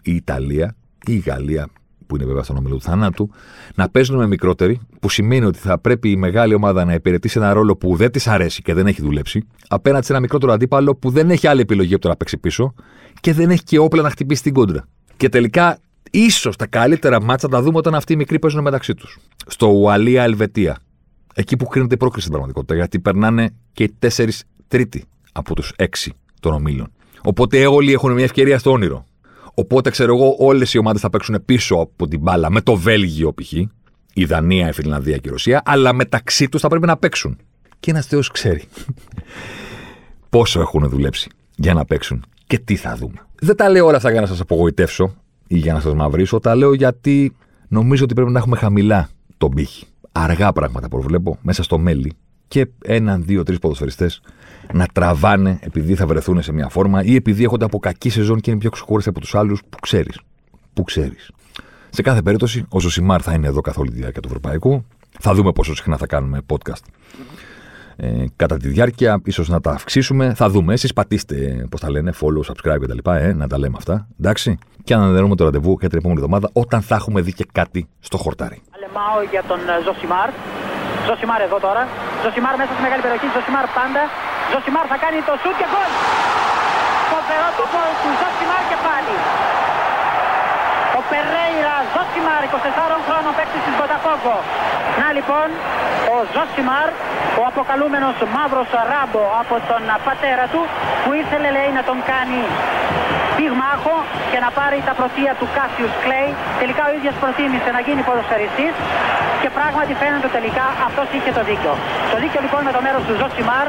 η Ιταλία, η Γαλλία που είναι βέβαια στον όμιλο του θανάτου, να παίζουν με μικρότεροι, που σημαίνει ότι θα πρέπει η μεγάλη ομάδα να υπηρετήσει ένα ρόλο που δεν της αρέσει και δεν έχει δουλέψει, απέναντι σε ένα μικρότερο αντίπαλο που δεν έχει άλλη επιλογή από το να παίξει πίσω και δεν έχει και όπλα να χτυπήσει την κόντρα. Και τελικά, ίσως τα καλύτερα μάτσα τα δούμε όταν αυτοί οι μικροί παίζουν μεταξύ τους. Στο Ουαλία Ελβετία. Εκεί που κρίνεται η πρόκριση στην πραγματικότητα, γιατί περνάνε και οι τέσσερις τρίτη από τους έξι των ομίλων. Οπότε όλοι έχουν μια ευκαιρία στο όνειρο. Οπότε ξέρω εγώ, όλες οι ομάδες θα παίξουν πίσω από την μπάλα με το Βέλγιο π.χ. Η Δανία, η Φιλανδία και η Ρωσία, αλλά μεταξύ τους θα πρέπει να παίξουν. Και ένας Θεός ξέρει πόσο έχουν δουλέψει για να παίξουν και τι θα δούμε. Δεν τα λέω όλα αυτά για να σας απογοητεύσω ή για να σας μαυρίσω. Τα λέω γιατί νομίζω ότι πρέπει να έχουμε χαμηλά τον πύχη. Αργά πράγματα προβλέπω μέσα στο μέλι και έναν, δύο, τρεις ποδοσφαιριστές να τραβάνε επειδή θα βρεθούν σε μια φόρμα ή επειδή έχονται από κακή σεζόν και είναι πιο ξεχωριστοί από τους άλλους που ξέρεις. Που ξέρεις. Σε κάθε περίπτωση, ο Ζωσιμάρ θα είναι εδώ καθ' όλη τη διάρκεια του Ευρωπαϊκού. Θα δούμε πόσο συχνά θα κάνουμε podcast ε, κατά τη διάρκεια, ίσως να τα αυξήσουμε. Θα δούμε. Εσείς πατήστε, πώς τα λένε, follow, subscribe κτλ. Ε, να τα λέμε αυτά. Εντάξει. Και ανανεώνουμε το ραντεβού για την επόμενη εβδομάδα όταν θα έχουμε δει και κάτι στο χορτάρι. Αλεμάω για τον Ζωσιμάρ. Ζωσιμάρ εδώ τώρα. Ζωσιμάρ μέσα στη μεγάλη περιοχή. Ζωσιμάρ πάντα. Ζωσιμάρ θα κάνει το σουτ και γκολ. Φοβερό το γκολ του Ζωσιμάρ και πάλι. Ο Περέιρα Ζωσιμάρ, 24 χρόνων παίκτης της Μποταφόγκο. Να λοιπόν, ο Ζωσιμάρ, ο αποκαλούμενος μαύρος ράμπο από τον πατέρα του, που ήθελε λέει να τον κάνει πυγμάχο και να πάρει τα πρωτεία του Κάσιους Κλέη. Τελικά ο ίδιος προτίμησε να γίνει ποδοσφαιριστής και πράγματι φαίνεται τελικά αυτός είχε το δίκιο. Το δίκιο λοιπόν με το μέρος του Ζωσιμάρ.